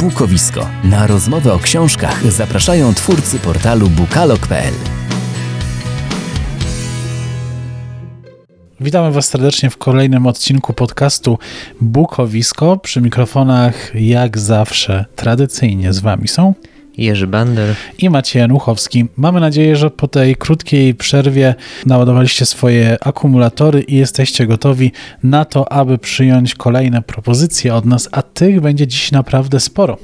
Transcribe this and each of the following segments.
Bukowisko. Na rozmowę o książkach zapraszają twórcy portalu bukalog.pl. Witamy Was serdecznie w kolejnym odcinku podcastu Bukowisko. Przy mikrofonach, jak zawsze, tradycyjnie z Wami są Jerzy Bander i Maciej Januchowski. Mamy nadzieję, że po tej krótkiej przerwie naładowaliście swoje akumulatory i jesteście gotowi na to, aby przyjąć kolejne propozycje od nas, a tych będzie dziś naprawdę sporo.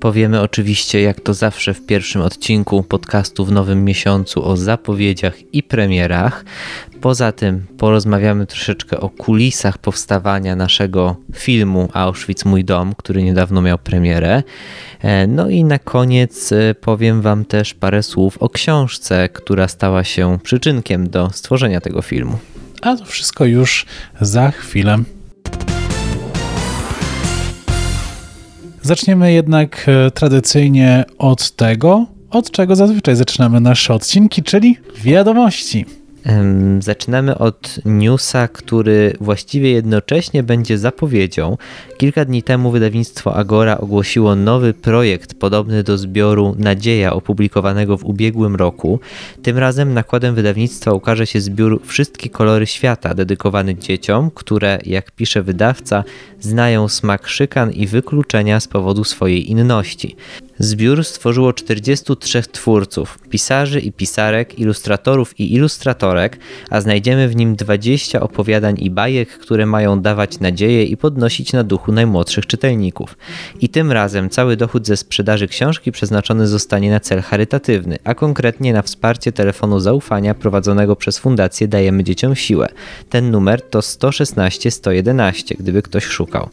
Powiemy oczywiście, jak to zawsze w pierwszym odcinku podcastu w nowym miesiącu o zapowiedziach i premierach. Poza tym porozmawiamy troszeczkę o kulisach powstawania naszego filmu Auschwitz Mój Dom, który niedawno miał premierę. E, no i na koniec e, powiem Wam też parę słów o książce, która stała się przyczynkiem do stworzenia tego filmu. A to wszystko już za chwilę. Zaczniemy jednak e, tradycyjnie od tego, od czego zazwyczaj zaczynamy nasze odcinki, czyli wiadomości. Zaczynamy od newsa, który właściwie jednocześnie będzie zapowiedzią. Kilka dni temu wydawnictwo Agora ogłosiło nowy projekt podobny do zbioru Nadzieja opublikowanego w ubiegłym roku. Tym razem nakładem wydawnictwa ukaże się zbiór Wszystkie kolory świata dedykowany dzieciom, które, jak pisze wydawca, znają smak szykan i wykluczenia z powodu swojej inności. Zbiór stworzyło 43 twórców, pisarzy i pisarek, ilustratorów i ilustratorek, a znajdziemy w nim 20 opowiadań i bajek, które mają dawać nadzieję i podnosić na duchu najmłodszych czytelników. I tym razem cały dochód ze sprzedaży książki przeznaczony zostanie na cel charytatywny, a konkretnie na wsparcie telefonu zaufania prowadzonego przez Fundację Dajemy Dzieciom Siłę. Ten numer to 116 111, gdyby ktoś szukał.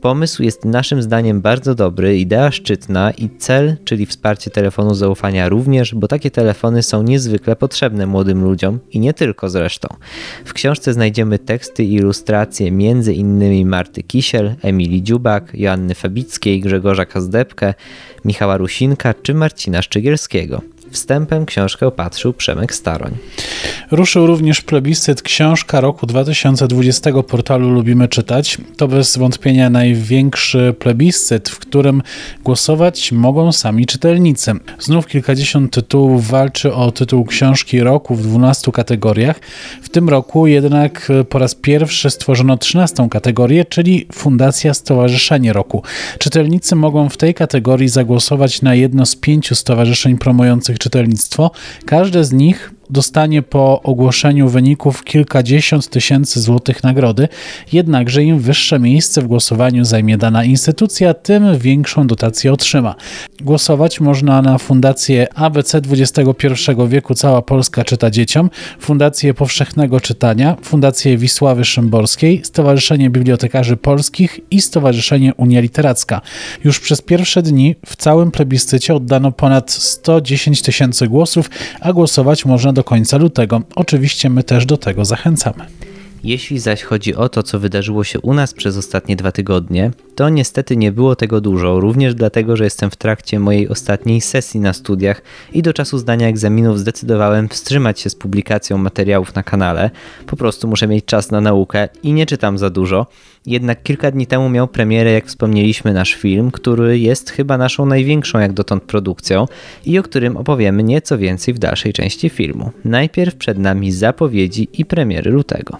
Pomysł jest naszym zdaniem bardzo dobry, idea szczytna i cel, czyli wsparcie telefonu zaufania również, bo takie telefony są niezwykle potrzebne młodym ludziom i nie tylko zresztą. W książce znajdziemy teksty i ilustracje innymi Marty Kisiel, Emilii Dziubak, Joanny Fabickiej, Grzegorza Kazdepkę, Michała Rusinka czy Marcina Szczygielskiego. Wstępem książkę opatrzył Przemek Staroń. Ruszył również plebiscyt Książka roku 2020 portalu Lubimy Czytać. To bez wątpienia największy plebiscyt, w którym głosować mogą sami czytelnicy. Znów kilkadziesiąt tytułów walczy o tytuł książki roku w 12 kategoriach. W tym roku jednak po raz pierwszy stworzono 13 kategorię, czyli Fundacja Stowarzyszenie Roku. Czytelnicy mogą w tej kategorii zagłosować na jedno z pięciu stowarzyszeń promujących czytelnictwo. Każde z nich dostanie po ogłoszeniu wyników kilkadziesiąt tysięcy złotych nagrody, jednakże im wyższe miejsce w głosowaniu zajmie dana instytucja, tym większą dotację otrzyma. Głosować można na Fundację ABC XXI wieku Cała Polska czyta dzieciom, Fundację Powszechnego Czytania, Fundację Wisławy Szymborskiej, Stowarzyszenie Bibliotekarzy Polskich i Stowarzyszenie Unia Literacka. Już przez pierwsze dni w całym plebiscycie oddano ponad 110 tysięcy głosów, a głosować można do do końca lutego. Oczywiście my też do tego zachęcamy. Jeśli zaś chodzi o to, co wydarzyło się u nas przez ostatnie dwa tygodnie, to niestety nie było tego dużo, również dlatego, że jestem w trakcie mojej ostatniej sesji na studiach i do czasu zdania egzaminów zdecydowałem wstrzymać się z publikacją materiałów na kanale. Po prostu muszę mieć czas na naukę i nie czytam za dużo. Jednak kilka dni temu miał premierę, jak wspomnieliśmy, nasz film, który jest chyba naszą największą jak dotąd produkcją i o którym opowiemy nieco więcej w dalszej części filmu. Najpierw przed nami zapowiedzi i premiery lutego.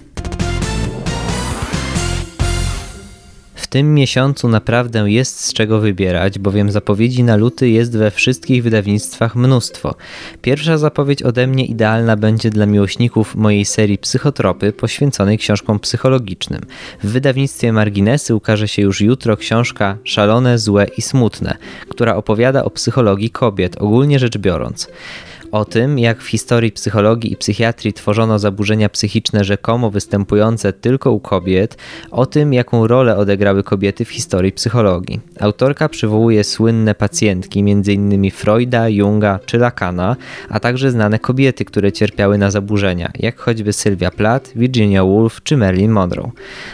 Tym miesiącu naprawdę jest z czego wybierać, bowiem zapowiedzi na luty jest we wszystkich wydawnictwach mnóstwo. Pierwsza zapowiedź ode mnie idealna będzie dla miłośników mojej serii Psychotropy poświęconej książkom psychologicznym. W wydawnictwie Marginesy ukaże się już jutro książka Szalone, Złe i Smutne, która opowiada o psychologii kobiet, ogólnie rzecz biorąc o tym, jak w historii psychologii i psychiatrii tworzono zaburzenia psychiczne rzekomo występujące tylko u kobiet, o tym, jaką rolę odegrały kobiety w historii psychologii. Autorka przywołuje słynne pacjentki, m.in. Freuda, Junga czy Lacana, a także znane kobiety, które cierpiały na zaburzenia, jak choćby Sylvia Plath, Virginia Woolf czy Marilyn Monroe.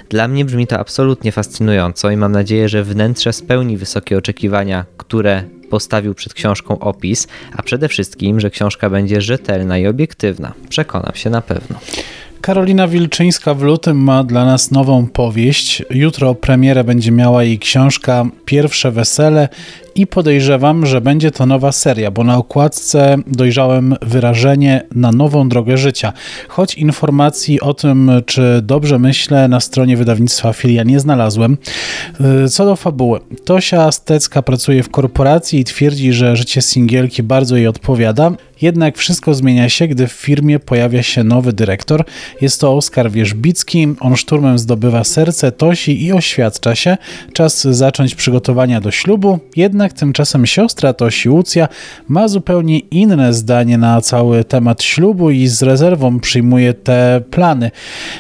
Dla mnie brzmi to absolutnie fascynująco i mam nadzieję, że wnętrze spełni wysokie oczekiwania, które postawił przed książką opis, a przede wszystkim, że książka będzie rzetelna i obiektywna. Przekonam się na pewno. Karolina Wilczyńska w lutym ma dla nas nową powieść. Jutro premierę będzie miała jej książka Pierwsze Wesele i podejrzewam, że będzie to nowa seria, bo na okładce dojrzałem wyrażenie na nową drogę życia. Choć informacji o tym, czy dobrze myślę, na stronie wydawnictwa Filia nie znalazłem. Y, co do fabuły. Tosia Stecka pracuje w korporacji i twierdzi, że życie singielki bardzo jej odpowiada. Jednak wszystko zmienia się, gdy w firmie pojawia się nowy dyrektor. Jest to Oskar Wierzbicki. On szturmem zdobywa serce Tosi i oświadcza się. Czas zacząć przygotowania do ślubu. Jednak tymczasem siostra Tosi, Łucja, ma zupełnie inne zdanie na cały temat ślubu i z rezerwą przyjmuje te plany.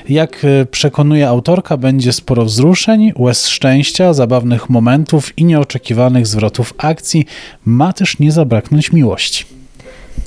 Jak przekonuje autorka, będzie sporo wzruszeń, łez szczęścia, zabawnych momentów i nieoczekiwanych zwrotów akcji. Ma też nie zabraknąć miłości.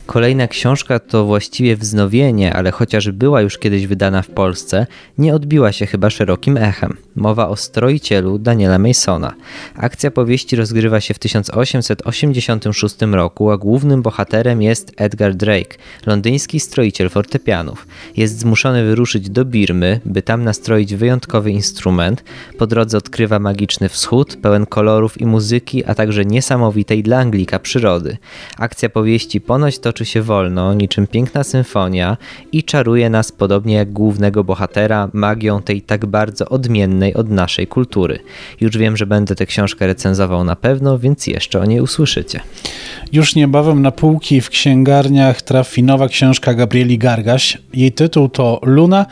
Kolejna książka to właściwie wznowienie, ale chociaż była już kiedyś wydana w Polsce, nie odbiła się chyba szerokim echem. Mowa o stroicielu Daniela Masona. Akcja powieści rozgrywa się w 1886 roku, a głównym bohaterem jest Edgar Drake, londyński stroiciel fortepianów. Jest zmuszony wyruszyć do Birmy, by tam nastroić wyjątkowy instrument. Po drodze odkrywa magiczny wschód, pełen kolorów i muzyki, a także niesamowitej dla Anglika przyrody. Akcja powieści ponoć toczy się wolno, niczym piękna symfonia i czaruje nas podobnie jak głównego bohatera magią tej tak bardzo odmiennej od naszej kultury. Już wiem, że będę tę książkę recenzował na pewno, więc jeszcze o niej usłyszycie. Już niebawem na półki w księgarniach trafi nowa książka Gabrieli Gargaś. Jej tytuł to Luna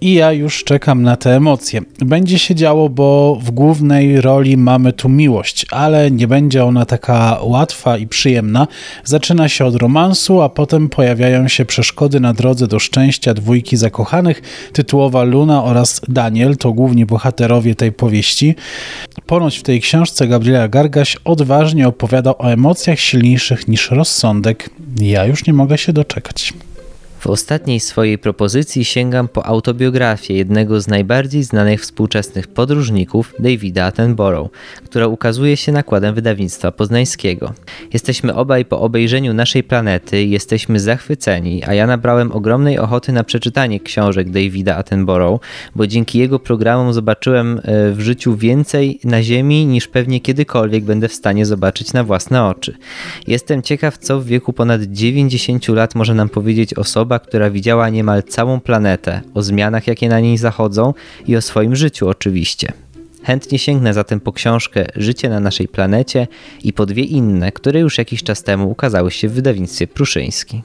i ja już czekam na te emocje. Będzie się działo, bo w głównej roli mamy tu miłość, ale nie będzie ona taka łatwa i przyjemna. Zaczyna się od romansu, a potem pojawiają się przeszkody na drodze do szczęścia dwójki zakochanych. Tytułowa Luna oraz Daniel to główni bohaterowie tej powieści. Ponoć w tej książce Gabriela Gargaś odważnie opowiada o emocjach silniejszych niż rozsądek. Ja już nie mogę się doczekać. W ostatniej swojej propozycji sięgam po autobiografię jednego z najbardziej znanych współczesnych podróżników, Davida Attenborough, która ukazuje się nakładem wydawnictwa poznańskiego. Jesteśmy obaj po obejrzeniu naszej planety, jesteśmy zachwyceni, a ja nabrałem ogromnej ochoty na przeczytanie książek Davida Attenborough, bo dzięki jego programom zobaczyłem e, w życiu więcej na Ziemi niż pewnie kiedykolwiek będę w stanie zobaczyć na własne oczy. Jestem ciekaw, co w wieku ponad 90 lat może nam powiedzieć osoba, osoba, która widziała niemal całą planetę, o zmianach, jakie na niej zachodzą i o swoim życiu oczywiście. Chętnie sięgnę zatem po książkę Życie na naszej planecie i po dwie inne, które już jakiś czas temu ukazały się w wydawnictwie Pruszyński.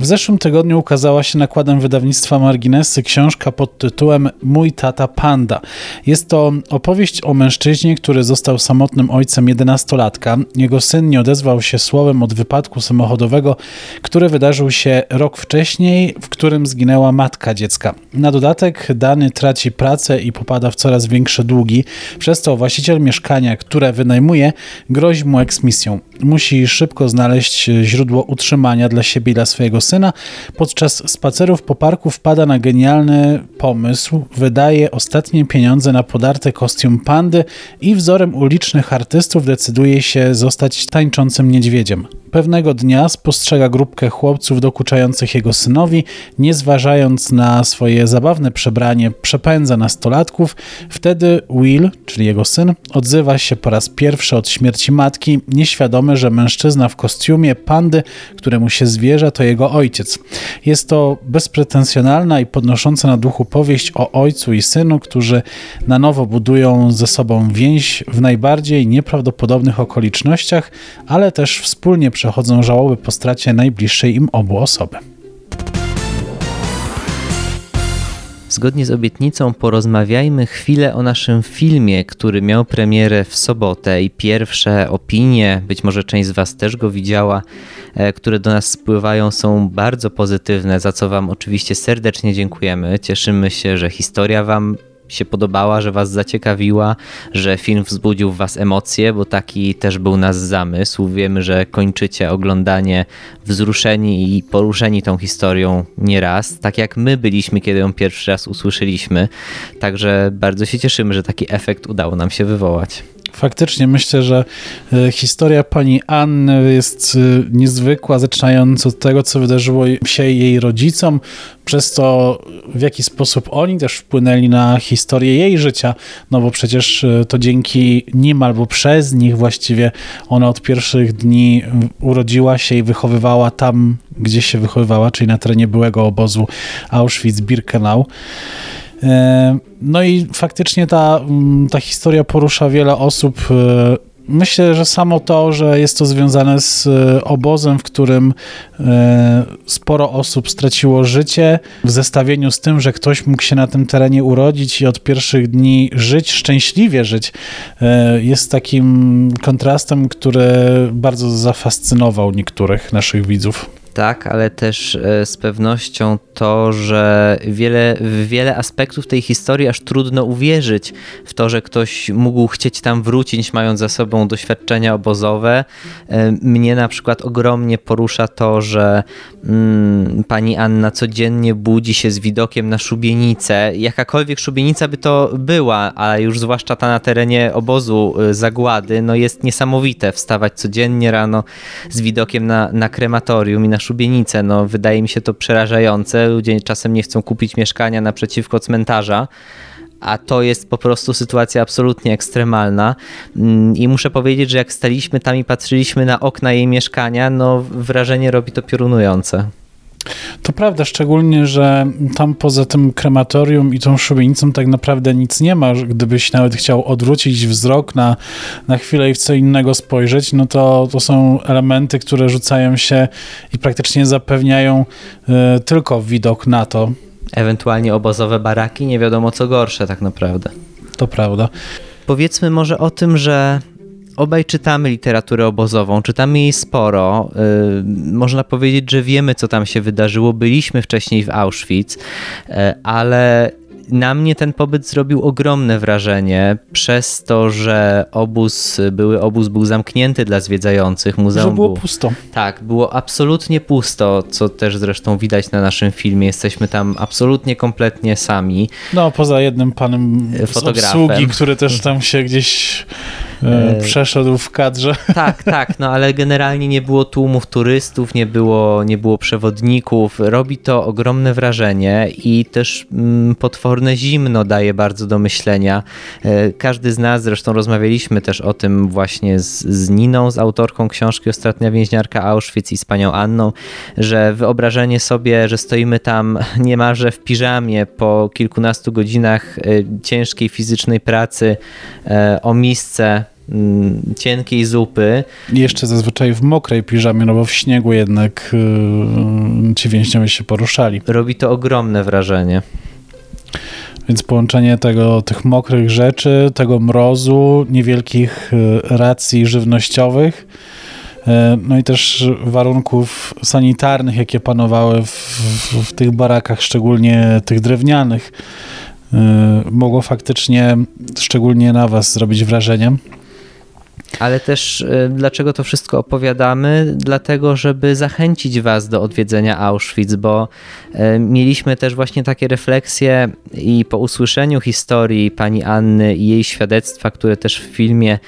W zeszłym tygodniu ukazała się nakładem wydawnictwa Marginesy książka pod tytułem Mój tata panda. Jest to opowieść o mężczyźnie, który został samotnym ojcem jedenastolatka. Jego syn nie odezwał się słowem od wypadku samochodowego, który wydarzył się rok wcześniej, w którym zginęła matka dziecka. Na dodatek Dany traci pracę i popada w coraz większe długi, przez co właściciel mieszkania, które wynajmuje, grozi mu eksmisją. Musi szybko znaleźć źródło utrzymania dla siebie i dla swojego syna. Podczas spacerów po parku wpada na genialny pomysł, wydaje ostatnie pieniądze na podarty kostium pandy i wzorem ulicznych artystów decyduje się zostać tańczącym niedźwiedziem. Pewnego dnia spostrzega grupkę chłopców dokuczających jego synowi, nie zważając na swoje zabawne przebranie, przepędza nastolatków. Wtedy Will, czyli jego syn, odzywa się po raz pierwszy od śmierci matki, nieświadomy, że mężczyzna w kostiumie pandy, któremu się zwierza, to jego ojciec. Jest to bezpretensjonalna i podnosząca na duchu powieść o ojcu i synu, którzy na nowo budują ze sobą więź w najbardziej nieprawdopodobnych okolicznościach, ale też wspólnie przechodzą żałoby po stracie najbliższej im obu osoby. Zgodnie z obietnicą porozmawiajmy chwilę o naszym filmie, który miał premierę w sobotę i pierwsze opinie, być może część z Was też go widziała, które do nas spływają, są bardzo pozytywne, za co Wam oczywiście serdecznie dziękujemy. Cieszymy się, że historia Wam się podobała, że Was zaciekawiła, że film wzbudził w Was emocje, bo taki też był nasz zamysł. Wiemy, że kończycie oglądanie wzruszeni i poruszeni tą historią nieraz, tak jak my byliśmy, kiedy ją pierwszy raz usłyszeliśmy. Także bardzo się cieszymy, że taki efekt udało nam się wywołać. Faktycznie myślę, że e, historia pani Anny jest e, niezwykła, zaczynając od tego, co wydarzyło się jej rodzicom, przez to, w jaki sposób oni też wpłynęli na historię jej życia, no bo przecież e, to dzięki nim albo przez nich właściwie ona od pierwszych dni urodziła się i wychowywała tam, gdzie się wychowywała, czyli na terenie byłego obozu Auschwitz-Birkenau. No i faktycznie ta, mm, ta historia porusza wiele osób. E, myślę, że samo to, że jest to związane z e, obozem, w którym e, sporo osób straciło życie, w zestawieniu z tym, że ktoś mógł się na tym terenie urodzić i od pierwszych dni żyć, szczęśliwie żyć, jest takim kontrastem, który bardzo zafascynował niektórych naszych widzów tak, ale też e, z pewnością to, że wiele, wiele aspektów tej historii aż trudno uwierzyć w to, że ktoś mógł chcieć tam wrócić, mając za sobą doświadczenia obozowe. E, mnie na przykład ogromnie porusza to, że mm, pani Anna codziennie budzi się z widokiem na szubienicę. Jakakolwiek szubienica by to była, a już zwłaszcza ta na terenie obozu e, zagłady, no jest niesamowite wstawać codziennie rano z widokiem na, na krematorium i na szubienicę. No, wydaje mi się to przerażające. Ludzie czasem nie chcą kupić mieszkania naprzeciwko cmentarza a to jest po prostu sytuacja absolutnie ekstremalna. Mm, I muszę powiedzieć, że jak staliśmy tam i patrzyliśmy na okna jej mieszkania, no wrażenie robi to piorunujące. To prawda, szczególnie, że tam poza tym krematorium i tą szubienicą tak naprawdę nic nie ma. Gdybyś nawet chciał odwrócić wzrok na, na chwilę i w co innego spojrzeć, no to, to są elementy, które rzucają się i praktycznie zapewniają y, tylko widok na to. Ewentualnie obozowe baraki, nie wiadomo co gorsze tak naprawdę. To prawda. Powiedzmy może o tym, że obaj czytamy literaturę obozową, czytamy jej sporo. Yy, można powiedzieć, że wiemy, co tam się wydarzyło. Byliśmy wcześniej w Auschwitz, yy, ale na mnie ten pobyt zrobił ogromne wrażenie przez to, że obóz, były obóz był zamknięty dla zwiedzających. Muzeum że było, było pusto. Tak, było absolutnie pusto, co też zresztą widać na naszym filmie. Jesteśmy tam absolutnie kompletnie sami. No, poza jednym panem z obsługi, który też tam się gdzieś przeszedł w kadrze. Tak, tak, no ale generalnie nie było tłumów turystów, nie było, nie było przewodników. Robi to ogromne wrażenie i też mm, potworne zimno daje bardzo do myślenia. E, każdy z nas, zresztą rozmawialiśmy też o tym właśnie z, z Niną, z autorką książki Ostatnia więźniarka Auschwitz i z panią Anną, że wyobrażenie sobie, że stoimy tam niemalże w piżamie po kilkunastu godzinach ciężkiej fizycznej pracy o misce cienkiej zupy. Jeszcze zazwyczaj w mokrej piżamie, no bo w śniegu jednak yy, ci więźniowie się poruszali. Robi to ogromne wrażenie. Więc połączenie tego, tych mokrych rzeczy, tego mrozu, niewielkich y, racji żywnościowych, y, no i też warunków sanitarnych, jakie panowały w, w, w tych barakach, szczególnie tych drewnianych, mogło faktycznie szczególnie na Was zrobić wrażenie. Ale też y, dlaczego to wszystko opowiadamy? Dlatego, żeby zachęcić Was do odwiedzenia Auschwitz, bo y, mieliśmy też właśnie takie refleksje i po usłyszeniu historii pani Anny i jej świadectwa, które też w filmie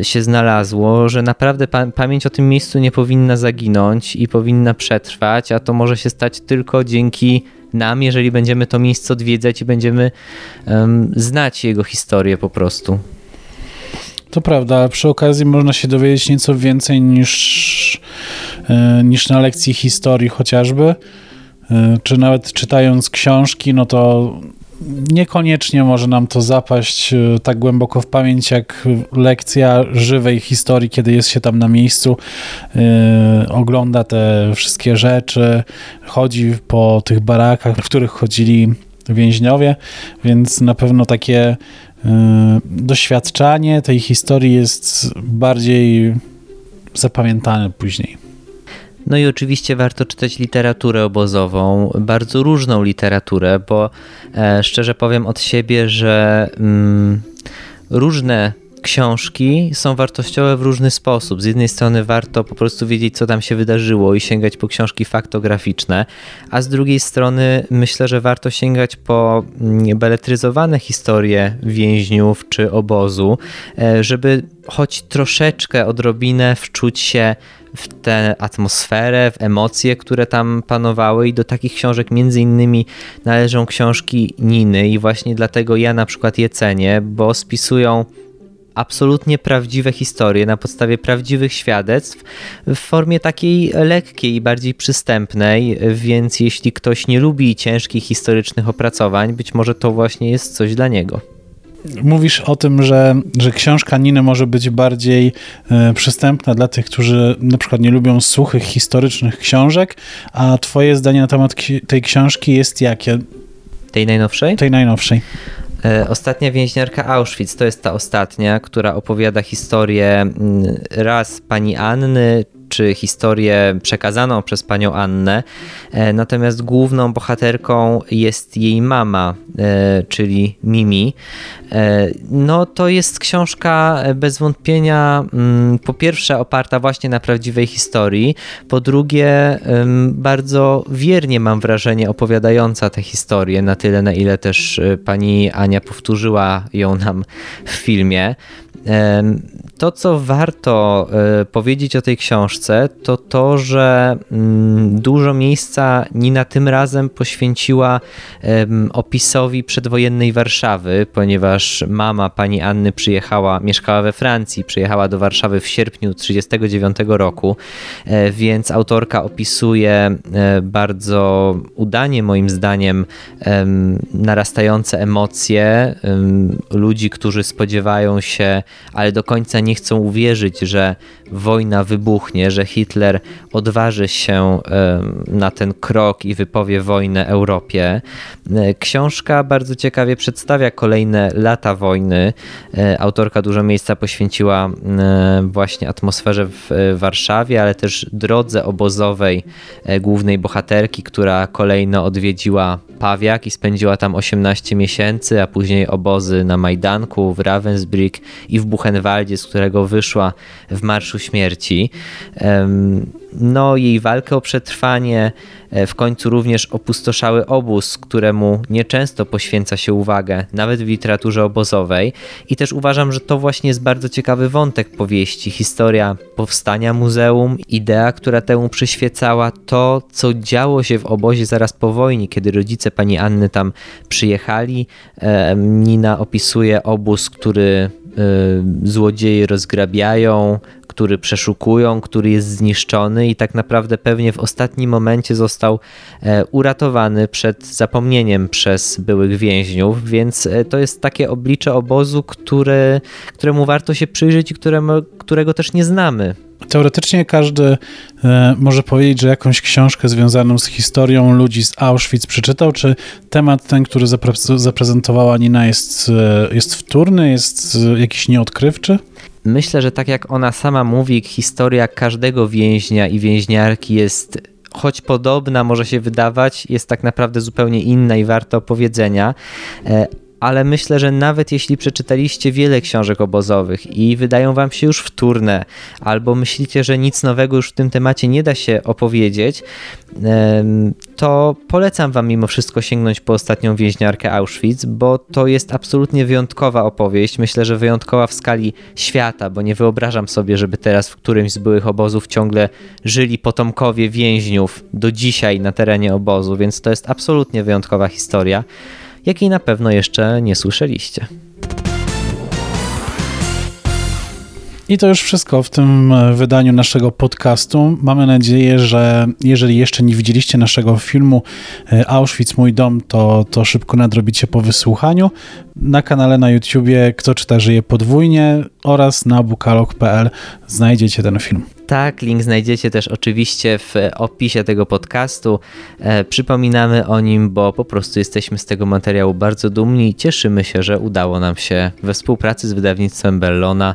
y, się znalazło, że naprawdę pamięć o tym miejscu nie powinna zaginąć i powinna przetrwać, a to może się stać tylko dzięki nam, jeżeli będziemy to miejsce odwiedzać i będziemy um, znać jego historię po prostu. To prawda, ale przy okazji można się dowiedzieć nieco więcej niż, e, niż na lekcji historii chociażby, e, czy nawet czytając książki, no to niekoniecznie może nam to zapaść e, tak głęboko w pamięć jak lekcja żywej historii, kiedy jest się tam na miejscu, ogląda te wszystkie rzeczy, chodzi po tych barakach, w których chodzili więźniowie, więc na pewno takie doświadczanie tej historii jest bardziej zapamiętane później. No i oczywiście warto czytać literaturę obozową, bardzo różną literaturę, bo e, szczerze powiem od siebie, że mm, różne książki są wartościowe w różny sposób. Z jednej strony warto po prostu wiedzieć, co tam się wydarzyło i sięgać po książki faktograficzne, a z drugiej strony myślę, że warto sięgać po mm, beletryzowane historie więźniów czy obozu, e, żeby choć troszeczkę, odrobinę wczuć się w tę atmosferę, w emocje, które tam panowały i do takich książek między innymi należą książki Niny i właśnie dlatego ja na przykład je cenię, bo spisują absolutnie prawdziwe historie na podstawie prawdziwych świadectw w formie takiej lekkiej i bardziej przystępnej, więc jeśli ktoś nie lubi ciężkich historycznych opracowań, być może to właśnie jest coś dla niego. Mówisz o tym, że, że książka Niny może być bardziej e, przystępna dla tych, którzy na przykład nie lubią suchych, historycznych książek, a twoje zdanie na temat tej książki jest jakie? Tej najnowszej? Tej najnowszej. E, ostatnia więźniarka Auschwitz to jest ta ostatnia, która opowiada historię mm, raz pani Anny, czy historię przekazaną przez panią Annę. E, natomiast główną bohaterką jest jej mama, e, czyli Mimi. E, no to jest książka bez wątpienia mm, po pierwsze oparta właśnie na prawdziwej historii, po drugie bardzo wiernie mam wrażenie opowiadająca tę historię na tyle, na ile też pani Ania powtórzyła ją nam w filmie. To, co warto e, powiedzieć o tej książce, to to, że mm, dużo miejsca Nina tym razem poświęciła opisowi przedwojennej Warszawy, ponieważ mama pani Anny przyjechała, mieszkała we Francji, przyjechała do Warszawy w sierpniu 1939 roku, e, więc autorka opisuje e, bardzo udanie, moim zdaniem, narastające emocje ludzi, którzy spodziewają się, ale do końca nie chcą uwierzyć, że wojna wybuchnie, że Hitler odważy się na ten krok i wypowie wojnę Europie. E, książka bardzo ciekawie przedstawia kolejne lata wojny. E, autorka dużo miejsca poświęciła e, właśnie atmosferze w Warszawie, ale też drodze obozowej głównej bohaterki, która kolejno odwiedziła Pawiak i spędziła tam 18 miesięcy, a później obozy na Majdanku, w Ravensbrück i w Buchenwaldzie, z którego wyszła w Marszu Śmierci. No, jej walkę o przetrwanie e, w końcu również opustoszały obóz, któremu nieczęsto poświęca się uwagę, nawet w literaturze obozowej. I też uważam, że to właśnie jest bardzo ciekawy wątek powieści. Historia powstania muzeum, idea, która temu przyświecała, to co działo się w obozie zaraz po wojnie, kiedy rodzice pani Anny tam przyjechali. Nina opisuje obóz, który złodzieje rozgrabiają, który przeszukują, który jest zniszczony i tak naprawdę pewnie w ostatnim momencie został e, uratowany przed zapomnieniem przez byłych więźniów, więc e, to jest takie oblicze obozu, które, któremu warto się przyjrzeć i któremu, którego też nie znamy. Teoretycznie każdy e, może powiedzieć, że jakąś książkę związaną z historią ludzi z Auschwitz przeczytał, czy temat ten, który zapre- zaprezentowała Nina jest, e, jest wtórny, jest e, jakiś nieodkrywczy? Myślę, że tak jak ona sama mówi, historia każdego więźnia i więźniarki jest choć podobna może się wydawać, jest tak naprawdę zupełnie inna i warta opowiedzenia. Ale myślę, że nawet jeśli przeczytaliście wiele książek obozowych i wydają wam się już wtórne, albo myślicie, że nic nowego już w tym temacie nie da się opowiedzieć, to polecam wam mimo wszystko sięgnąć po ostatnią więźniarkę Auschwitz, bo to jest absolutnie wyjątkowa opowieść. Myślę, że wyjątkowa w skali świata, bo nie wyobrażam sobie, żeby teraz w którymś z byłych obozów ciągle żyli potomkowie więźniów do dzisiaj na terenie obozu, więc to jest absolutnie wyjątkowa historia jakiej na pewno jeszcze nie słyszeliście. I to już wszystko w tym e, wydaniu naszego podcastu. Mamy nadzieję, że jeżeli jeszcze nie widzieliście naszego filmu e, Auschwitz Mój Dom, to, to szybko nadrobicie po wysłuchaniu. Na kanale na YouTubie Kto czyta żyje podwójnie oraz na bukalog.pl znajdziecie ten film. Tak, link znajdziecie też oczywiście w opisie tego podcastu. E, przypominamy o nim, bo po prostu jesteśmy z tego materiału bardzo dumni i cieszymy się, że udało nam się we współpracy z wydawnictwem Bellona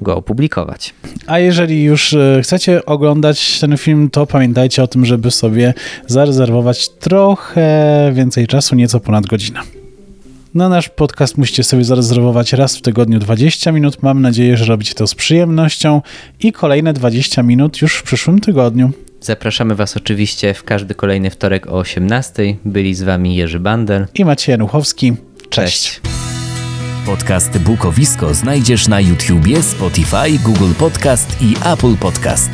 go opublikować. A jeżeli już e, chcecie oglądać ten film, to pamiętajcie o tym, żeby sobie zarezerwować trochę więcej czasu, nieco ponad godzinę. Na nasz podcast musicie sobie zarezerwować raz w tygodniu 20 minut. Mam nadzieję, że robicie to z przyjemnością i kolejne 20 minut już w przyszłym tygodniu. Zapraszamy Was oczywiście w każdy kolejny wtorek o 18. Byli z Wami Jerzy Bandel. I Maciej Januchowski. Cześć. Cześć. Podcast Bukowisko znajdziesz na YouTubie, Spotify, Google Podcast i Apple Podcast.